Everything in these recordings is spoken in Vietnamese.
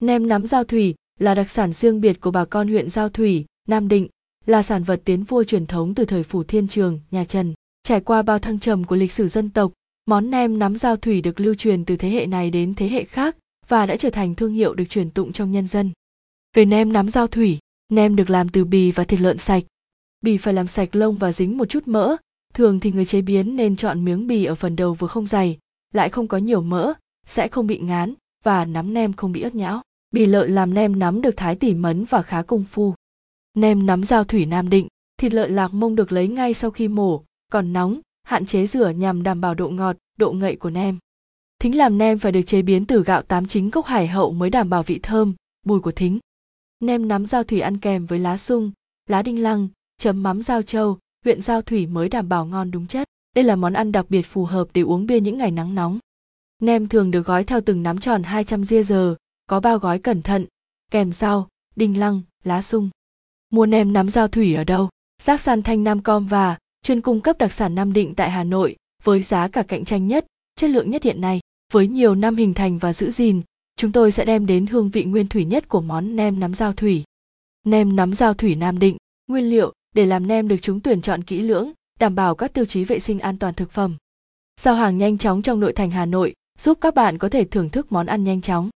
Nem nắm giao thủy là đặc sản riêng biệt của bà con huyện Giao Thủy, Nam Định, là sản vật tiến vua truyền thống từ thời Phủ Thiên Trường, nhà Trần. Trải qua bao thăng trầm của lịch sử dân tộc, món nem nắm giao thủy được lưu truyền từ thế hệ này đến thế hệ khác và đã trở thành thương hiệu được truyền tụng trong nhân dân. Về nem nắm giao thủy, nem được làm từ bì và thịt lợn sạch. Bì phải làm sạch lông và dính một chút mỡ, thường thì người chế biến nên chọn miếng bì ở phần đầu vừa không dày, lại không có nhiều mỡ, sẽ không bị ngán và nắm nem không bị ớt nhão. Bì lợn làm nem nắm được thái tỉ mấn và khá công phu. Nem nắm giao thủy Nam Định, thịt lợn lạc mông được lấy ngay sau khi mổ, còn nóng, hạn chế rửa nhằm đảm bảo độ ngọt, độ ngậy của nem. Thính làm nem phải được chế biến từ gạo tám chính gốc hải hậu mới đảm bảo vị thơm, mùi của thính. Nem nắm giao thủy ăn kèm với lá sung, lá đinh lăng, chấm mắm giao châu, huyện giao thủy mới đảm bảo ngon đúng chất. Đây là món ăn đặc biệt phù hợp để uống bia những ngày nắng nóng. Nem thường được gói theo từng nắm tròn 200 ria giờ, có bao gói cẩn thận, kèm rau, đinh lăng, lá sung. Mua nem nắm giao thủy ở đâu? Giác sàn Thanh Nam Com và chuyên cung cấp đặc sản Nam Định tại Hà Nội với giá cả cạnh tranh nhất, chất lượng nhất hiện nay. Với nhiều năm hình thành và giữ gìn, chúng tôi sẽ đem đến hương vị nguyên thủy nhất của món nem nắm giao thủy. Nem nắm giao thủy Nam Định, nguyên liệu để làm nem được chúng tuyển chọn kỹ lưỡng, đảm bảo các tiêu chí vệ sinh an toàn thực phẩm. Giao hàng nhanh chóng trong nội thành Hà Nội, giúp các bạn có thể thưởng thức món ăn nhanh chóng.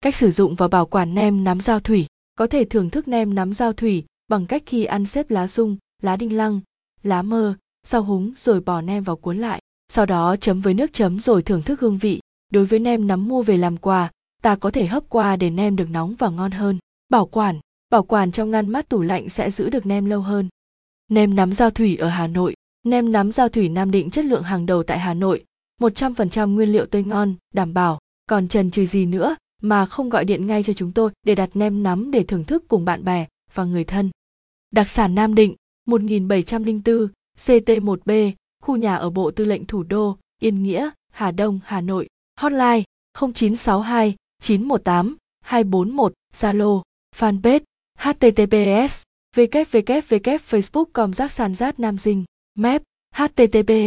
Cách sử dụng và bảo quản nem nắm dao thủy. Có thể thưởng thức nem nắm dao thủy bằng cách khi ăn xếp lá sung, lá đinh lăng, lá mơ, rau húng rồi bỏ nem vào cuốn lại. Sau đó chấm với nước chấm rồi thưởng thức hương vị. Đối với nem nắm mua về làm quà, ta có thể hấp qua để nem được nóng và ngon hơn. Bảo quản, bảo quản trong ngăn mát tủ lạnh sẽ giữ được nem lâu hơn. Nem nắm dao thủy ở Hà Nội. Nem nắm dao thủy Nam Định chất lượng hàng đầu tại Hà Nội, 100% nguyên liệu tươi ngon, đảm bảo. Còn trần trừ gì nữa, mà không gọi điện ngay cho chúng tôi để đặt nem nắm để thưởng thức cùng bạn bè và người thân. Đặc sản Nam Định, 1704, CT1B, khu nhà ở Bộ Tư lệnh Thủ đô, Yên Nghĩa, Hà Đông, Hà Nội. Hotline 0962 918 241, Zalo, fanpage https www.facebook.com giác sàn giác nam dinh, map https://.